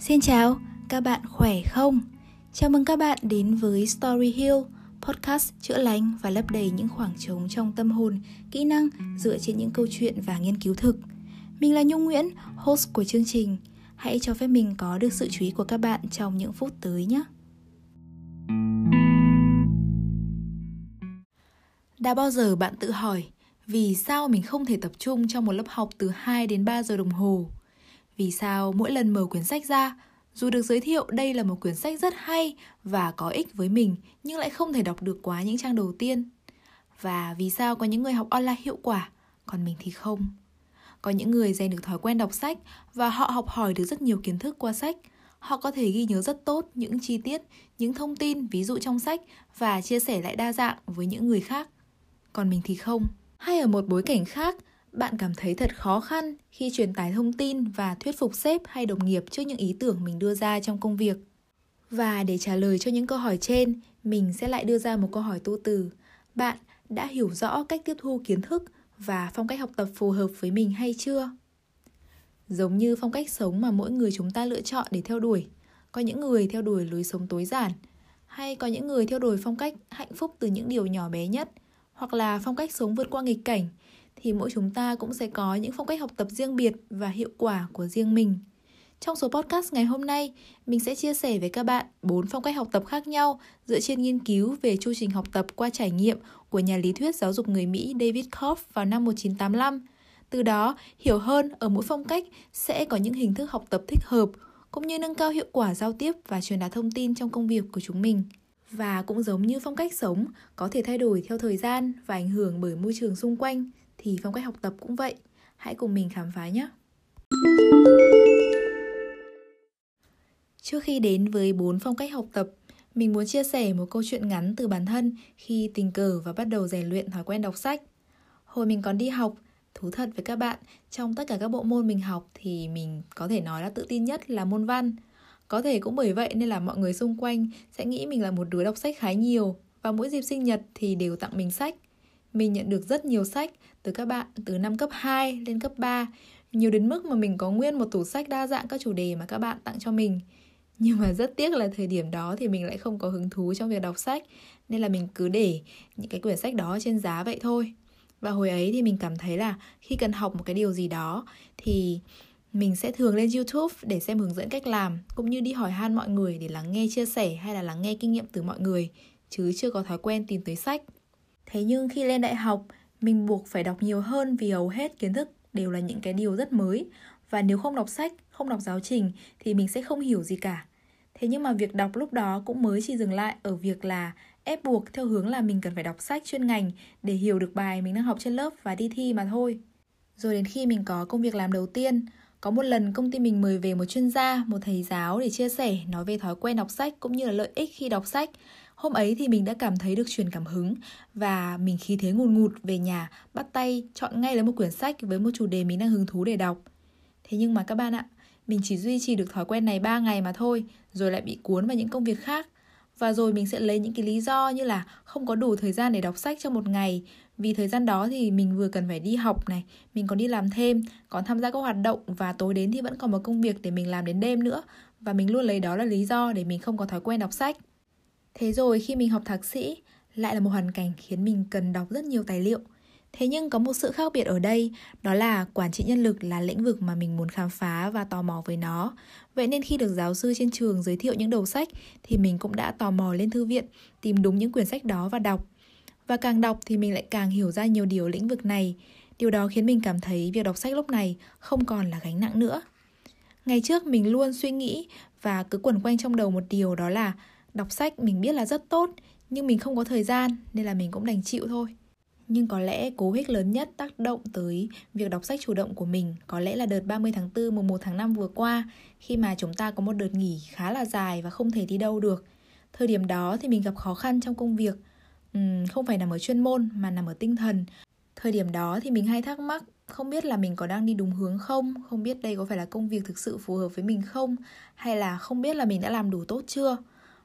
Xin chào, các bạn khỏe không? Chào mừng các bạn đến với Story Hill, podcast chữa lành và lấp đầy những khoảng trống trong tâm hồn, kỹ năng dựa trên những câu chuyện và nghiên cứu thực. Mình là Nhung Nguyễn, host của chương trình. Hãy cho phép mình có được sự chú ý của các bạn trong những phút tới nhé. Đã bao giờ bạn tự hỏi vì sao mình không thể tập trung trong một lớp học từ 2 đến 3 giờ đồng hồ? Vì sao mỗi lần mở quyển sách ra, dù được giới thiệu đây là một quyển sách rất hay và có ích với mình nhưng lại không thể đọc được quá những trang đầu tiên? Và vì sao có những người học online hiệu quả, còn mình thì không? Có những người rèn được thói quen đọc sách và họ học hỏi được rất nhiều kiến thức qua sách. Họ có thể ghi nhớ rất tốt những chi tiết, những thông tin ví dụ trong sách và chia sẻ lại đa dạng với những người khác. Còn mình thì không. Hay ở một bối cảnh khác, bạn cảm thấy thật khó khăn khi truyền tải thông tin và thuyết phục sếp hay đồng nghiệp trước những ý tưởng mình đưa ra trong công việc. Và để trả lời cho những câu hỏi trên, mình sẽ lại đưa ra một câu hỏi tu từ. Bạn đã hiểu rõ cách tiếp thu kiến thức và phong cách học tập phù hợp với mình hay chưa? Giống như phong cách sống mà mỗi người chúng ta lựa chọn để theo đuổi. Có những người theo đuổi lối sống tối giản, hay có những người theo đuổi phong cách hạnh phúc từ những điều nhỏ bé nhất, hoặc là phong cách sống vượt qua nghịch cảnh thì mỗi chúng ta cũng sẽ có những phong cách học tập riêng biệt và hiệu quả của riêng mình. Trong số podcast ngày hôm nay, mình sẽ chia sẻ với các bạn bốn phong cách học tập khác nhau dựa trên nghiên cứu về chu trình học tập qua trải nghiệm của nhà lý thuyết giáo dục người Mỹ David Koff vào năm 1985. Từ đó, hiểu hơn ở mỗi phong cách sẽ có những hình thức học tập thích hợp, cũng như nâng cao hiệu quả giao tiếp và truyền đạt thông tin trong công việc của chúng mình. Và cũng giống như phong cách sống có thể thay đổi theo thời gian và ảnh hưởng bởi môi trường xung quanh, thì phong cách học tập cũng vậy. Hãy cùng mình khám phá nhé! Trước khi đến với bốn phong cách học tập, mình muốn chia sẻ một câu chuyện ngắn từ bản thân khi tình cờ và bắt đầu rèn luyện thói quen đọc sách. Hồi mình còn đi học, thú thật với các bạn, trong tất cả các bộ môn mình học thì mình có thể nói là tự tin nhất là môn văn. Có thể cũng bởi vậy nên là mọi người xung quanh sẽ nghĩ mình là một đứa đọc sách khá nhiều và mỗi dịp sinh nhật thì đều tặng mình sách. Mình nhận được rất nhiều sách từ các bạn từ năm cấp 2 lên cấp 3, nhiều đến mức mà mình có nguyên một tủ sách đa dạng các chủ đề mà các bạn tặng cho mình. Nhưng mà rất tiếc là thời điểm đó thì mình lại không có hứng thú trong việc đọc sách, nên là mình cứ để những cái quyển sách đó trên giá vậy thôi. Và hồi ấy thì mình cảm thấy là khi cần học một cái điều gì đó thì mình sẽ thường lên YouTube để xem hướng dẫn cách làm cũng như đi hỏi han mọi người để lắng nghe chia sẻ hay là lắng nghe kinh nghiệm từ mọi người chứ chưa có thói quen tìm tới sách. Thế nhưng khi lên đại học, mình buộc phải đọc nhiều hơn vì hầu hết kiến thức đều là những cái điều rất mới và nếu không đọc sách, không đọc giáo trình thì mình sẽ không hiểu gì cả. Thế nhưng mà việc đọc lúc đó cũng mới chỉ dừng lại ở việc là ép buộc theo hướng là mình cần phải đọc sách chuyên ngành để hiểu được bài mình đang học trên lớp và đi thi mà thôi. Rồi đến khi mình có công việc làm đầu tiên, có một lần công ty mình mời về một chuyên gia, một thầy giáo để chia sẻ nói về thói quen đọc sách cũng như là lợi ích khi đọc sách Hôm ấy thì mình đã cảm thấy được truyền cảm hứng và mình khí thế ngùn ngụt về nhà bắt tay chọn ngay lấy một quyển sách với một chủ đề mình đang hứng thú để đọc. Thế nhưng mà các bạn ạ, mình chỉ duy trì được thói quen này 3 ngày mà thôi, rồi lại bị cuốn vào những công việc khác. Và rồi mình sẽ lấy những cái lý do như là không có đủ thời gian để đọc sách trong một ngày Vì thời gian đó thì mình vừa cần phải đi học này, mình còn đi làm thêm, còn tham gia các hoạt động Và tối đến thì vẫn còn một công việc để mình làm đến đêm nữa Và mình luôn lấy đó là lý do để mình không có thói quen đọc sách Thế rồi khi mình học thạc sĩ, lại là một hoàn cảnh khiến mình cần đọc rất nhiều tài liệu. Thế nhưng có một sự khác biệt ở đây, đó là quản trị nhân lực là lĩnh vực mà mình muốn khám phá và tò mò với nó. Vậy nên khi được giáo sư trên trường giới thiệu những đầu sách thì mình cũng đã tò mò lên thư viện, tìm đúng những quyển sách đó và đọc. Và càng đọc thì mình lại càng hiểu ra nhiều điều lĩnh vực này. Điều đó khiến mình cảm thấy việc đọc sách lúc này không còn là gánh nặng nữa. Ngày trước mình luôn suy nghĩ và cứ quẩn quanh trong đầu một điều đó là Đọc sách mình biết là rất tốt, nhưng mình không có thời gian nên là mình cũng đành chịu thôi. Nhưng có lẽ cố hích lớn nhất tác động tới việc đọc sách chủ động của mình có lẽ là đợt 30 tháng 4 mùng 1 tháng 5 vừa qua khi mà chúng ta có một đợt nghỉ khá là dài và không thể đi đâu được. Thời điểm đó thì mình gặp khó khăn trong công việc, uhm, không phải nằm ở chuyên môn mà nằm ở tinh thần. Thời điểm đó thì mình hay thắc mắc không biết là mình có đang đi đúng hướng không, không biết đây có phải là công việc thực sự phù hợp với mình không, hay là không biết là mình đã làm đủ tốt chưa.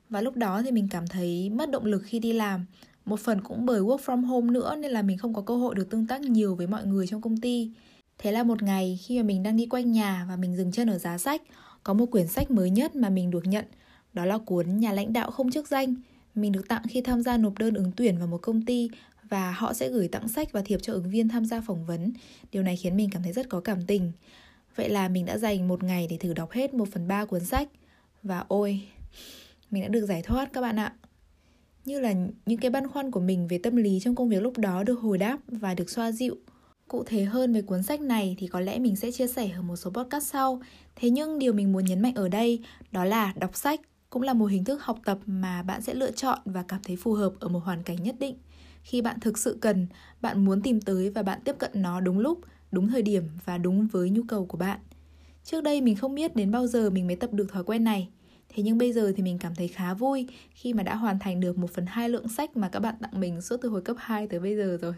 Và lúc đó thì mình cảm thấy mất động lực khi đi làm Một phần cũng bởi work from home nữa nên là mình không có cơ hội được tương tác nhiều với mọi người trong công ty Thế là một ngày khi mà mình đang đi quanh nhà và mình dừng chân ở giá sách có một quyển sách mới nhất mà mình được nhận, đó là cuốn Nhà lãnh đạo không chức danh. Mình được tặng khi tham gia nộp đơn ứng tuyển vào một công ty và họ sẽ gửi tặng sách và thiệp cho ứng viên tham gia phỏng vấn. Điều này khiến mình cảm thấy rất có cảm tình. Vậy là mình đã dành một ngày để thử đọc hết một phần ba cuốn sách. Và ôi, mình đã được giải thoát các bạn ạ. Như là những cái băn khoăn của mình về tâm lý trong công việc lúc đó được hồi đáp và được xoa dịu. Cụ thể hơn về cuốn sách này thì có lẽ mình sẽ chia sẻ ở một số podcast sau. Thế nhưng điều mình muốn nhấn mạnh ở đây đó là đọc sách cũng là một hình thức học tập mà bạn sẽ lựa chọn và cảm thấy phù hợp ở một hoàn cảnh nhất định. Khi bạn thực sự cần, bạn muốn tìm tới và bạn tiếp cận nó đúng lúc, đúng thời điểm và đúng với nhu cầu của bạn. Trước đây mình không biết đến bao giờ mình mới tập được thói quen này. Thế nhưng bây giờ thì mình cảm thấy khá vui khi mà đã hoàn thành được một phần hai lượng sách mà các bạn tặng mình suốt từ hồi cấp 2 tới bây giờ rồi.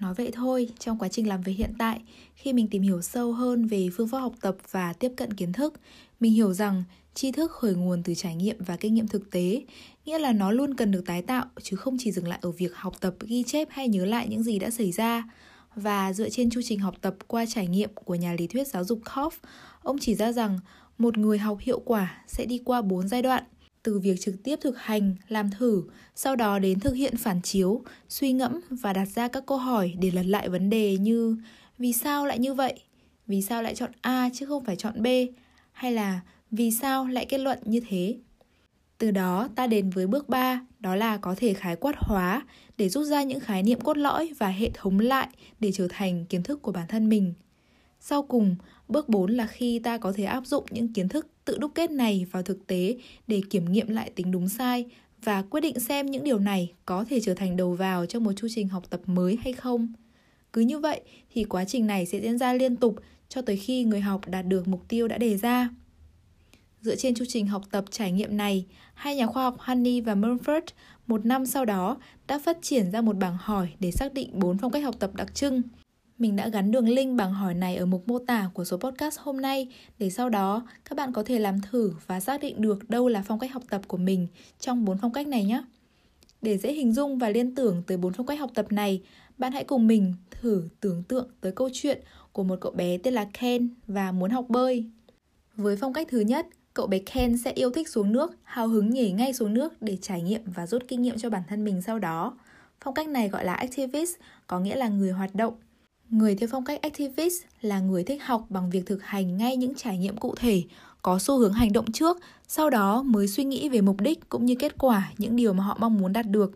Nói vậy thôi, trong quá trình làm việc hiện tại, khi mình tìm hiểu sâu hơn về phương pháp học tập và tiếp cận kiến thức, mình hiểu rằng tri thức khởi nguồn từ trải nghiệm và kinh nghiệm thực tế, nghĩa là nó luôn cần được tái tạo chứ không chỉ dừng lại ở việc học tập, ghi chép hay nhớ lại những gì đã xảy ra. Và dựa trên chu trình học tập qua trải nghiệm của nhà lý thuyết giáo dục Koff, ông chỉ ra rằng một người học hiệu quả sẽ đi qua 4 giai đoạn từ việc trực tiếp thực hành, làm thử, sau đó đến thực hiện phản chiếu, suy ngẫm và đặt ra các câu hỏi để lật lại vấn đề như vì sao lại như vậy? Vì sao lại chọn A chứ không phải chọn B? Hay là vì sao lại kết luận như thế? Từ đó ta đến với bước 3, đó là có thể khái quát hóa để rút ra những khái niệm cốt lõi và hệ thống lại để trở thành kiến thức của bản thân mình. Sau cùng, bước 4 là khi ta có thể áp dụng những kiến thức tự đúc kết này vào thực tế để kiểm nghiệm lại tính đúng sai và quyết định xem những điều này có thể trở thành đầu vào cho một chu trình học tập mới hay không. Cứ như vậy thì quá trình này sẽ diễn ra liên tục cho tới khi người học đạt được mục tiêu đã đề ra. Dựa trên chu trình học tập trải nghiệm này, hai nhà khoa học Honey và Mumford một năm sau đó đã phát triển ra một bảng hỏi để xác định bốn phong cách học tập đặc trưng mình đã gắn đường link bằng hỏi này ở mục mô tả của số podcast hôm nay để sau đó các bạn có thể làm thử và xác định được đâu là phong cách học tập của mình trong bốn phong cách này nhé. Để dễ hình dung và liên tưởng tới bốn phong cách học tập này, bạn hãy cùng mình thử tưởng tượng tới câu chuyện của một cậu bé tên là Ken và muốn học bơi. Với phong cách thứ nhất, cậu bé Ken sẽ yêu thích xuống nước, hào hứng nhảy ngay xuống nước để trải nghiệm và rút kinh nghiệm cho bản thân mình sau đó. Phong cách này gọi là activist, có nghĩa là người hoạt động Người theo phong cách activist là người thích học bằng việc thực hành ngay những trải nghiệm cụ thể, có xu hướng hành động trước, sau đó mới suy nghĩ về mục đích cũng như kết quả những điều mà họ mong muốn đạt được.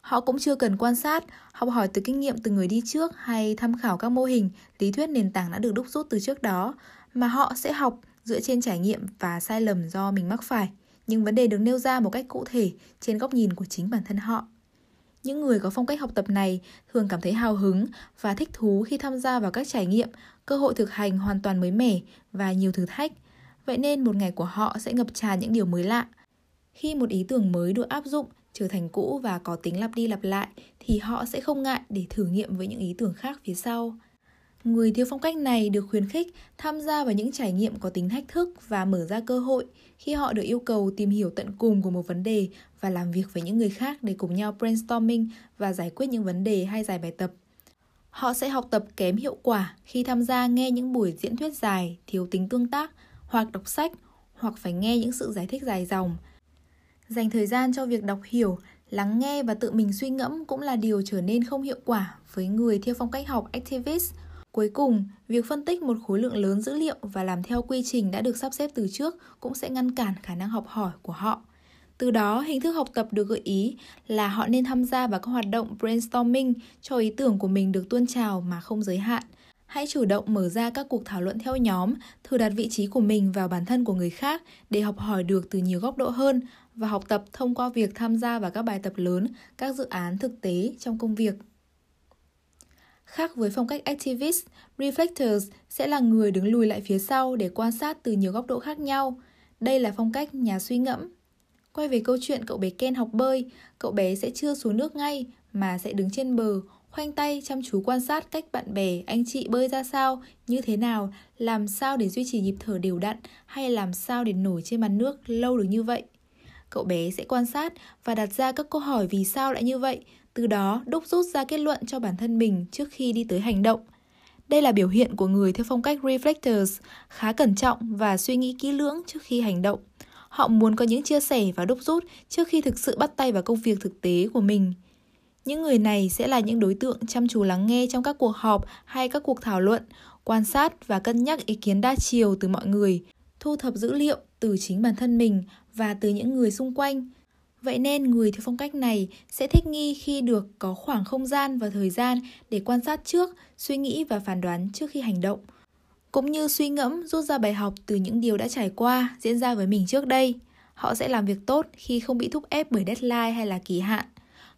Họ cũng chưa cần quan sát, học hỏi từ kinh nghiệm từ người đi trước hay tham khảo các mô hình, lý thuyết nền tảng đã được đúc rút từ trước đó, mà họ sẽ học dựa trên trải nghiệm và sai lầm do mình mắc phải. Nhưng vấn đề được nêu ra một cách cụ thể trên góc nhìn của chính bản thân họ. Những người có phong cách học tập này thường cảm thấy hào hứng và thích thú khi tham gia vào các trải nghiệm, cơ hội thực hành hoàn toàn mới mẻ và nhiều thử thách. Vậy nên một ngày của họ sẽ ngập tràn những điều mới lạ. Khi một ý tưởng mới được áp dụng trở thành cũ và có tính lặp đi lặp lại thì họ sẽ không ngại để thử nghiệm với những ý tưởng khác phía sau. Người theo phong cách này được khuyến khích tham gia vào những trải nghiệm có tính thách thức và mở ra cơ hội khi họ được yêu cầu tìm hiểu tận cùng của một vấn đề và làm việc với những người khác để cùng nhau brainstorming và giải quyết những vấn đề hay giải bài tập. Họ sẽ học tập kém hiệu quả khi tham gia nghe những buổi diễn thuyết dài, thiếu tính tương tác, hoặc đọc sách, hoặc phải nghe những sự giải thích dài dòng. Dành thời gian cho việc đọc hiểu, lắng nghe và tự mình suy ngẫm cũng là điều trở nên không hiệu quả với người theo phong cách học activist Cuối cùng, việc phân tích một khối lượng lớn dữ liệu và làm theo quy trình đã được sắp xếp từ trước cũng sẽ ngăn cản khả năng học hỏi của họ. Từ đó, hình thức học tập được gợi ý là họ nên tham gia vào các hoạt động brainstorming cho ý tưởng của mình được tuôn trào mà không giới hạn. Hãy chủ động mở ra các cuộc thảo luận theo nhóm, thử đặt vị trí của mình vào bản thân của người khác để học hỏi được từ nhiều góc độ hơn và học tập thông qua việc tham gia vào các bài tập lớn, các dự án thực tế trong công việc. Khác với phong cách activist, reflectors sẽ là người đứng lùi lại phía sau để quan sát từ nhiều góc độ khác nhau. Đây là phong cách nhà suy ngẫm. Quay về câu chuyện cậu bé Ken học bơi, cậu bé sẽ chưa xuống nước ngay mà sẽ đứng trên bờ, khoanh tay chăm chú quan sát cách bạn bè, anh chị bơi ra sao, như thế nào, làm sao để duy trì nhịp thở đều đặn hay làm sao để nổi trên mặt nước lâu được như vậy. Cậu bé sẽ quan sát và đặt ra các câu hỏi vì sao lại như vậy, từ đó đúc rút ra kết luận cho bản thân mình trước khi đi tới hành động. Đây là biểu hiện của người theo phong cách reflectors, khá cẩn trọng và suy nghĩ kỹ lưỡng trước khi hành động. Họ muốn có những chia sẻ và đúc rút trước khi thực sự bắt tay vào công việc thực tế của mình. Những người này sẽ là những đối tượng chăm chú lắng nghe trong các cuộc họp hay các cuộc thảo luận, quan sát và cân nhắc ý kiến đa chiều từ mọi người, thu thập dữ liệu từ chính bản thân mình và từ những người xung quanh. Vậy nên người theo phong cách này sẽ thích nghi khi được có khoảng không gian và thời gian để quan sát trước, suy nghĩ và phán đoán trước khi hành động. Cũng như suy ngẫm rút ra bài học từ những điều đã trải qua diễn ra với mình trước đây. Họ sẽ làm việc tốt khi không bị thúc ép bởi deadline hay là kỳ hạn.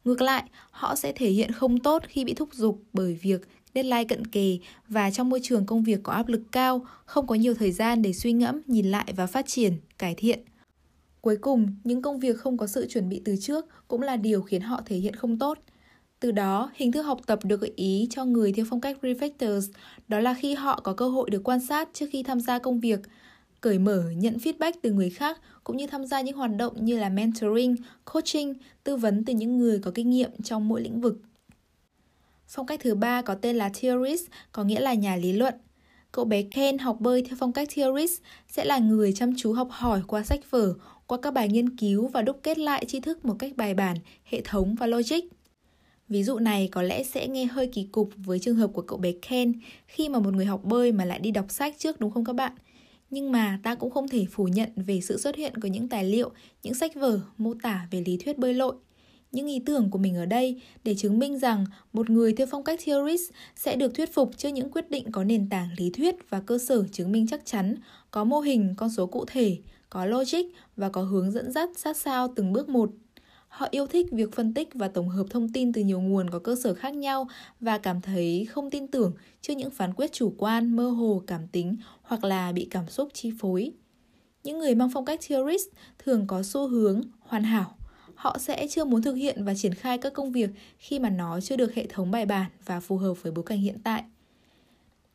Ngược lại, họ sẽ thể hiện không tốt khi bị thúc giục bởi việc deadline cận kề và trong môi trường công việc có áp lực cao, không có nhiều thời gian để suy ngẫm, nhìn lại và phát triển, cải thiện. Cuối cùng, những công việc không có sự chuẩn bị từ trước cũng là điều khiến họ thể hiện không tốt. Từ đó, hình thức học tập được gợi ý cho người theo phong cách Reflectors đó là khi họ có cơ hội được quan sát trước khi tham gia công việc, cởi mở nhận feedback từ người khác cũng như tham gia những hoạt động như là mentoring, coaching, tư vấn từ những người có kinh nghiệm trong mỗi lĩnh vực. Phong cách thứ ba có tên là theorist, có nghĩa là nhà lý luận. Cậu bé Ken học bơi theo phong cách theorist sẽ là người chăm chú học hỏi qua sách vở, qua các bài nghiên cứu và đúc kết lại tri thức một cách bài bản, hệ thống và logic. Ví dụ này có lẽ sẽ nghe hơi kỳ cục với trường hợp của cậu bé Ken khi mà một người học bơi mà lại đi đọc sách trước đúng không các bạn? Nhưng mà ta cũng không thể phủ nhận về sự xuất hiện của những tài liệu, những sách vở mô tả về lý thuyết bơi lội. Những ý tưởng của mình ở đây để chứng minh rằng một người theo phong cách theorist sẽ được thuyết phục trước những quyết định có nền tảng lý thuyết và cơ sở chứng minh chắc chắn, có mô hình, con số cụ thể, có logic và có hướng dẫn dắt sát sao từng bước một. Họ yêu thích việc phân tích và tổng hợp thông tin từ nhiều nguồn có cơ sở khác nhau và cảm thấy không tin tưởng trước những phán quyết chủ quan, mơ hồ, cảm tính hoặc là bị cảm xúc chi phối. Những người mang phong cách theorist thường có xu hướng hoàn hảo. Họ sẽ chưa muốn thực hiện và triển khai các công việc khi mà nó chưa được hệ thống bài bản và phù hợp với bối cảnh hiện tại.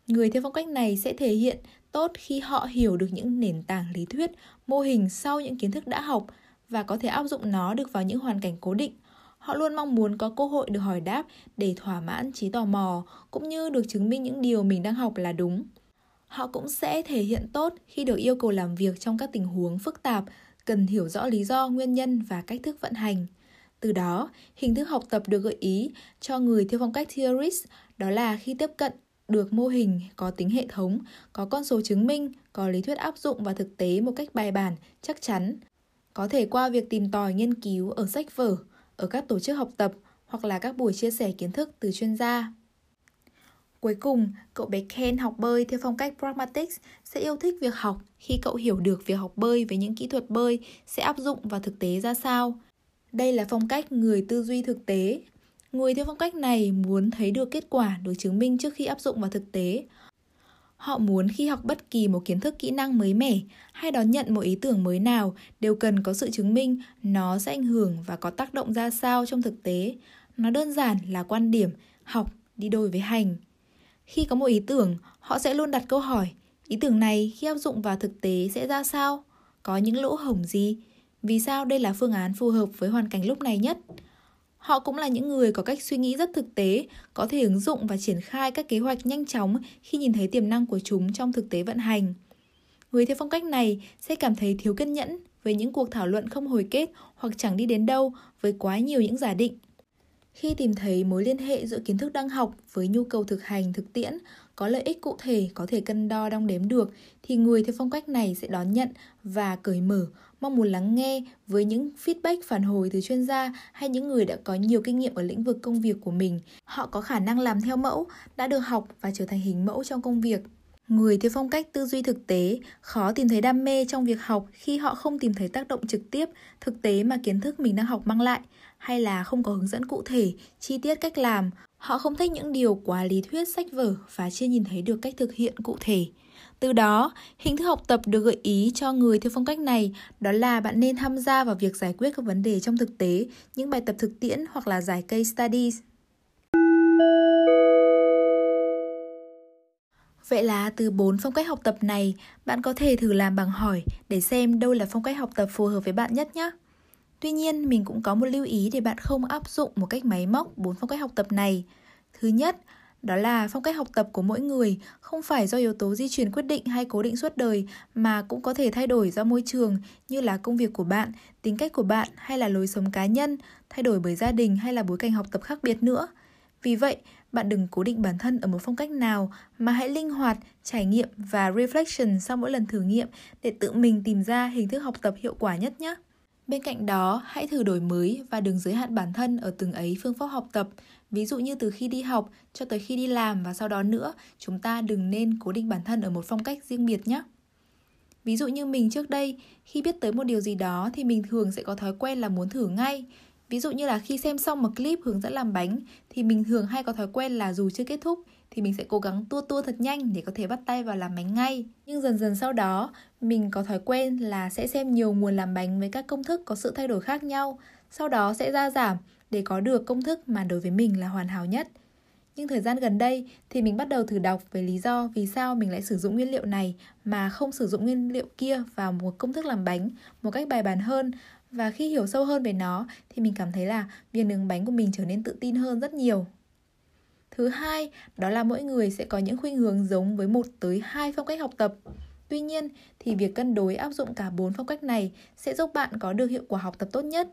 Người theo phong cách này sẽ thể hiện tốt khi họ hiểu được những nền tảng lý thuyết, mô hình sau những kiến thức đã học và có thể áp dụng nó được vào những hoàn cảnh cố định. Họ luôn mong muốn có cơ hội được hỏi đáp để thỏa mãn trí tò mò cũng như được chứng minh những điều mình đang học là đúng. Họ cũng sẽ thể hiện tốt khi được yêu cầu làm việc trong các tình huống phức tạp, cần hiểu rõ lý do, nguyên nhân và cách thức vận hành. Từ đó, hình thức học tập được gợi ý cho người theo phong cách theorist đó là khi tiếp cận được mô hình có tính hệ thống, có con số chứng minh, có lý thuyết áp dụng vào thực tế một cách bài bản, chắc chắn. Có thể qua việc tìm tòi nghiên cứu ở sách vở, ở các tổ chức học tập hoặc là các buổi chia sẻ kiến thức từ chuyên gia. Cuối cùng, cậu bé Ken học bơi theo phong cách Pragmatics sẽ yêu thích việc học khi cậu hiểu được việc học bơi với những kỹ thuật bơi sẽ áp dụng vào thực tế ra sao. Đây là phong cách người tư duy thực tế, Người theo phong cách này muốn thấy được kết quả được chứng minh trước khi áp dụng vào thực tế. Họ muốn khi học bất kỳ một kiến thức kỹ năng mới mẻ hay đón nhận một ý tưởng mới nào đều cần có sự chứng minh nó sẽ ảnh hưởng và có tác động ra sao trong thực tế. Nó đơn giản là quan điểm, học đi đôi với hành. Khi có một ý tưởng, họ sẽ luôn đặt câu hỏi, ý tưởng này khi áp dụng vào thực tế sẽ ra sao? Có những lỗ hổng gì? Vì sao đây là phương án phù hợp với hoàn cảnh lúc này nhất? Họ cũng là những người có cách suy nghĩ rất thực tế, có thể ứng dụng và triển khai các kế hoạch nhanh chóng khi nhìn thấy tiềm năng của chúng trong thực tế vận hành. Người theo phong cách này sẽ cảm thấy thiếu kiên nhẫn với những cuộc thảo luận không hồi kết hoặc chẳng đi đến đâu với quá nhiều những giả định. Khi tìm thấy mối liên hệ giữa kiến thức đang học với nhu cầu thực hành thực tiễn, có lợi ích cụ thể có thể cân đo đong đếm được thì người theo phong cách này sẽ đón nhận và cởi mở mong muốn lắng nghe với những feedback phản hồi từ chuyên gia hay những người đã có nhiều kinh nghiệm ở lĩnh vực công việc của mình. Họ có khả năng làm theo mẫu, đã được học và trở thành hình mẫu trong công việc. Người theo phong cách tư duy thực tế khó tìm thấy đam mê trong việc học khi họ không tìm thấy tác động trực tiếp, thực tế mà kiến thức mình đang học mang lại, hay là không có hướng dẫn cụ thể, chi tiết cách làm. Họ không thích những điều quá lý thuyết sách vở và chưa nhìn thấy được cách thực hiện cụ thể. Từ đó, hình thức học tập được gợi ý cho người theo phong cách này đó là bạn nên tham gia vào việc giải quyết các vấn đề trong thực tế, những bài tập thực tiễn hoặc là giải case studies. Vậy là từ 4 phong cách học tập này, bạn có thể thử làm bằng hỏi để xem đâu là phong cách học tập phù hợp với bạn nhất nhé. Tuy nhiên, mình cũng có một lưu ý để bạn không áp dụng một cách máy móc bốn phong cách học tập này. Thứ nhất, đó là phong cách học tập của mỗi người không phải do yếu tố di truyền quyết định hay cố định suốt đời mà cũng có thể thay đổi do môi trường như là công việc của bạn, tính cách của bạn hay là lối sống cá nhân, thay đổi bởi gia đình hay là bối cảnh học tập khác biệt nữa. Vì vậy, bạn đừng cố định bản thân ở một phong cách nào mà hãy linh hoạt, trải nghiệm và reflection sau mỗi lần thử nghiệm để tự mình tìm ra hình thức học tập hiệu quả nhất nhé. Bên cạnh đó, hãy thử đổi mới và đừng giới hạn bản thân ở từng ấy phương pháp học tập. Ví dụ như từ khi đi học cho tới khi đi làm và sau đó nữa, chúng ta đừng nên cố định bản thân ở một phong cách riêng biệt nhé. Ví dụ như mình trước đây, khi biết tới một điều gì đó thì mình thường sẽ có thói quen là muốn thử ngay. Ví dụ như là khi xem xong một clip hướng dẫn làm bánh thì mình thường hay có thói quen là dù chưa kết thúc thì mình sẽ cố gắng tua tua thật nhanh để có thể bắt tay vào làm bánh ngay. Nhưng dần dần sau đó, mình có thói quen là sẽ xem nhiều nguồn làm bánh với các công thức có sự thay đổi khác nhau, sau đó sẽ ra giảm để có được công thức mà đối với mình là hoàn hảo nhất. Nhưng thời gian gần đây thì mình bắt đầu thử đọc về lý do vì sao mình lại sử dụng nguyên liệu này mà không sử dụng nguyên liệu kia vào một công thức làm bánh một cách bài bản hơn và khi hiểu sâu hơn về nó thì mình cảm thấy là việc nướng bánh của mình trở nên tự tin hơn rất nhiều. Thứ hai, đó là mỗi người sẽ có những khuynh hướng giống với một tới hai phong cách học tập. Tuy nhiên thì việc cân đối áp dụng cả bốn phong cách này sẽ giúp bạn có được hiệu quả học tập tốt nhất.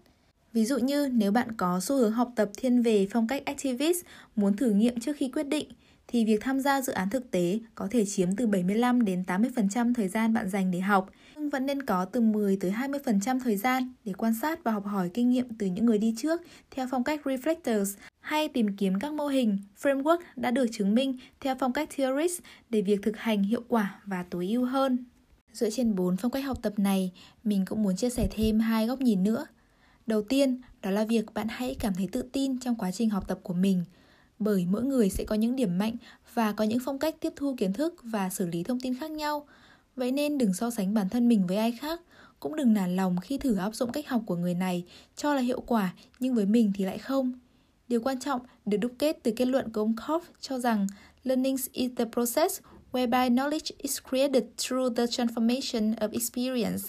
Ví dụ như nếu bạn có xu hướng học tập thiên về phong cách activist, muốn thử nghiệm trước khi quyết định thì việc tham gia dự án thực tế có thể chiếm từ 75 đến 80% thời gian bạn dành để học, nhưng vẫn nên có từ 10 tới 20% thời gian để quan sát và học hỏi kinh nghiệm từ những người đi trước theo phong cách reflectors hay tìm kiếm các mô hình, framework đã được chứng minh theo phong cách theorist để việc thực hành hiệu quả và tối ưu hơn. Dựa trên 4 phong cách học tập này, mình cũng muốn chia sẻ thêm hai góc nhìn nữa. Đầu tiên, đó là việc bạn hãy cảm thấy tự tin trong quá trình học tập của mình – bởi mỗi người sẽ có những điểm mạnh và có những phong cách tiếp thu kiến thức và xử lý thông tin khác nhau. Vậy nên đừng so sánh bản thân mình với ai khác, cũng đừng nản lòng khi thử áp dụng cách học của người này cho là hiệu quả nhưng với mình thì lại không. Điều quan trọng được đúc kết từ kết luận của ông Koff cho rằng learning is the process whereby knowledge is created through the transformation of experience.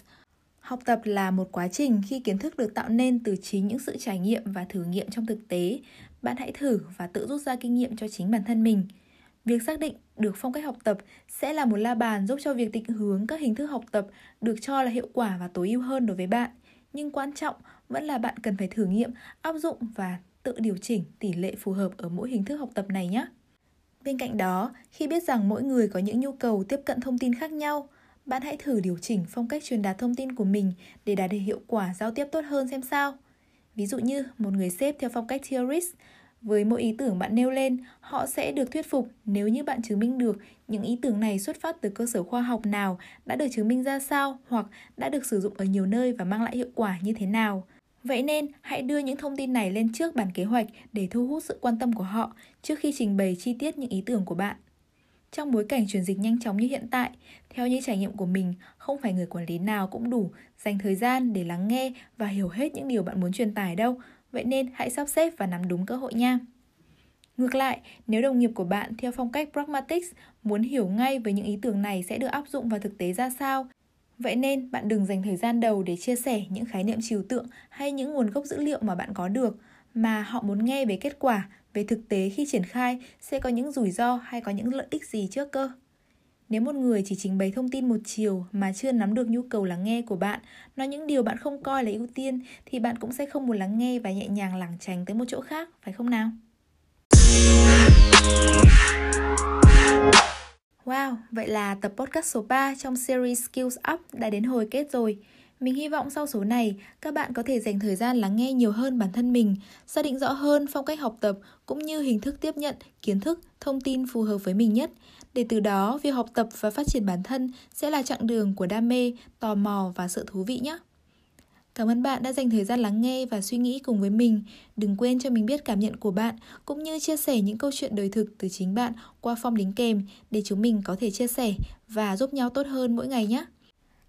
Học tập là một quá trình khi kiến thức được tạo nên từ chính những sự trải nghiệm và thử nghiệm trong thực tế bạn hãy thử và tự rút ra kinh nghiệm cho chính bản thân mình. Việc xác định được phong cách học tập sẽ là một la bàn giúp cho việc định hướng các hình thức học tập được cho là hiệu quả và tối ưu hơn đối với bạn. Nhưng quan trọng vẫn là bạn cần phải thử nghiệm, áp dụng và tự điều chỉnh tỷ lệ phù hợp ở mỗi hình thức học tập này nhé. Bên cạnh đó, khi biết rằng mỗi người có những nhu cầu tiếp cận thông tin khác nhau, bạn hãy thử điều chỉnh phong cách truyền đạt thông tin của mình để đạt được hiệu quả giao tiếp tốt hơn xem sao. Ví dụ như một người sếp theo phong cách theorist, với mỗi ý tưởng bạn nêu lên, họ sẽ được thuyết phục nếu như bạn chứng minh được những ý tưởng này xuất phát từ cơ sở khoa học nào, đã được chứng minh ra sao hoặc đã được sử dụng ở nhiều nơi và mang lại hiệu quả như thế nào. Vậy nên, hãy đưa những thông tin này lên trước bản kế hoạch để thu hút sự quan tâm của họ trước khi trình bày chi tiết những ý tưởng của bạn. Trong bối cảnh chuyển dịch nhanh chóng như hiện tại, theo như trải nghiệm của mình, không phải người quản lý nào cũng đủ dành thời gian để lắng nghe và hiểu hết những điều bạn muốn truyền tải đâu. Vậy nên hãy sắp xếp và nắm đúng cơ hội nha. Ngược lại, nếu đồng nghiệp của bạn theo phong cách pragmatics muốn hiểu ngay về những ý tưởng này sẽ được áp dụng vào thực tế ra sao, Vậy nên bạn đừng dành thời gian đầu để chia sẻ những khái niệm trừu tượng hay những nguồn gốc dữ liệu mà bạn có được, mà họ muốn nghe về kết quả về thực tế khi triển khai sẽ có những rủi ro hay có những lợi ích gì trước cơ. Nếu một người chỉ trình bày thông tin một chiều mà chưa nắm được nhu cầu lắng nghe của bạn, nói những điều bạn không coi là ưu tiên thì bạn cũng sẽ không muốn lắng nghe và nhẹ nhàng lảng tránh tới một chỗ khác, phải không nào? Wow, vậy là tập podcast số 3 trong series Skills Up đã đến hồi kết rồi. Mình hy vọng sau số này, các bạn có thể dành thời gian lắng nghe nhiều hơn bản thân mình, xác định rõ hơn phong cách học tập cũng như hình thức tiếp nhận kiến thức, thông tin phù hợp với mình nhất. Để từ đó, việc học tập và phát triển bản thân sẽ là chặng đường của đam mê, tò mò và sự thú vị nhé. Cảm ơn bạn đã dành thời gian lắng nghe và suy nghĩ cùng với mình. Đừng quên cho mình biết cảm nhận của bạn cũng như chia sẻ những câu chuyện đời thực từ chính bạn qua form đính kèm để chúng mình có thể chia sẻ và giúp nhau tốt hơn mỗi ngày nhé.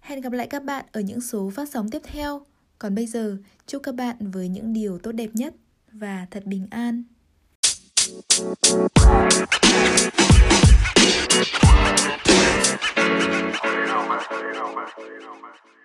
Hẹn gặp lại các bạn ở những số phát sóng tiếp theo. Còn bây giờ, chúc các bạn với những điều tốt đẹp nhất và thật bình an. You know. You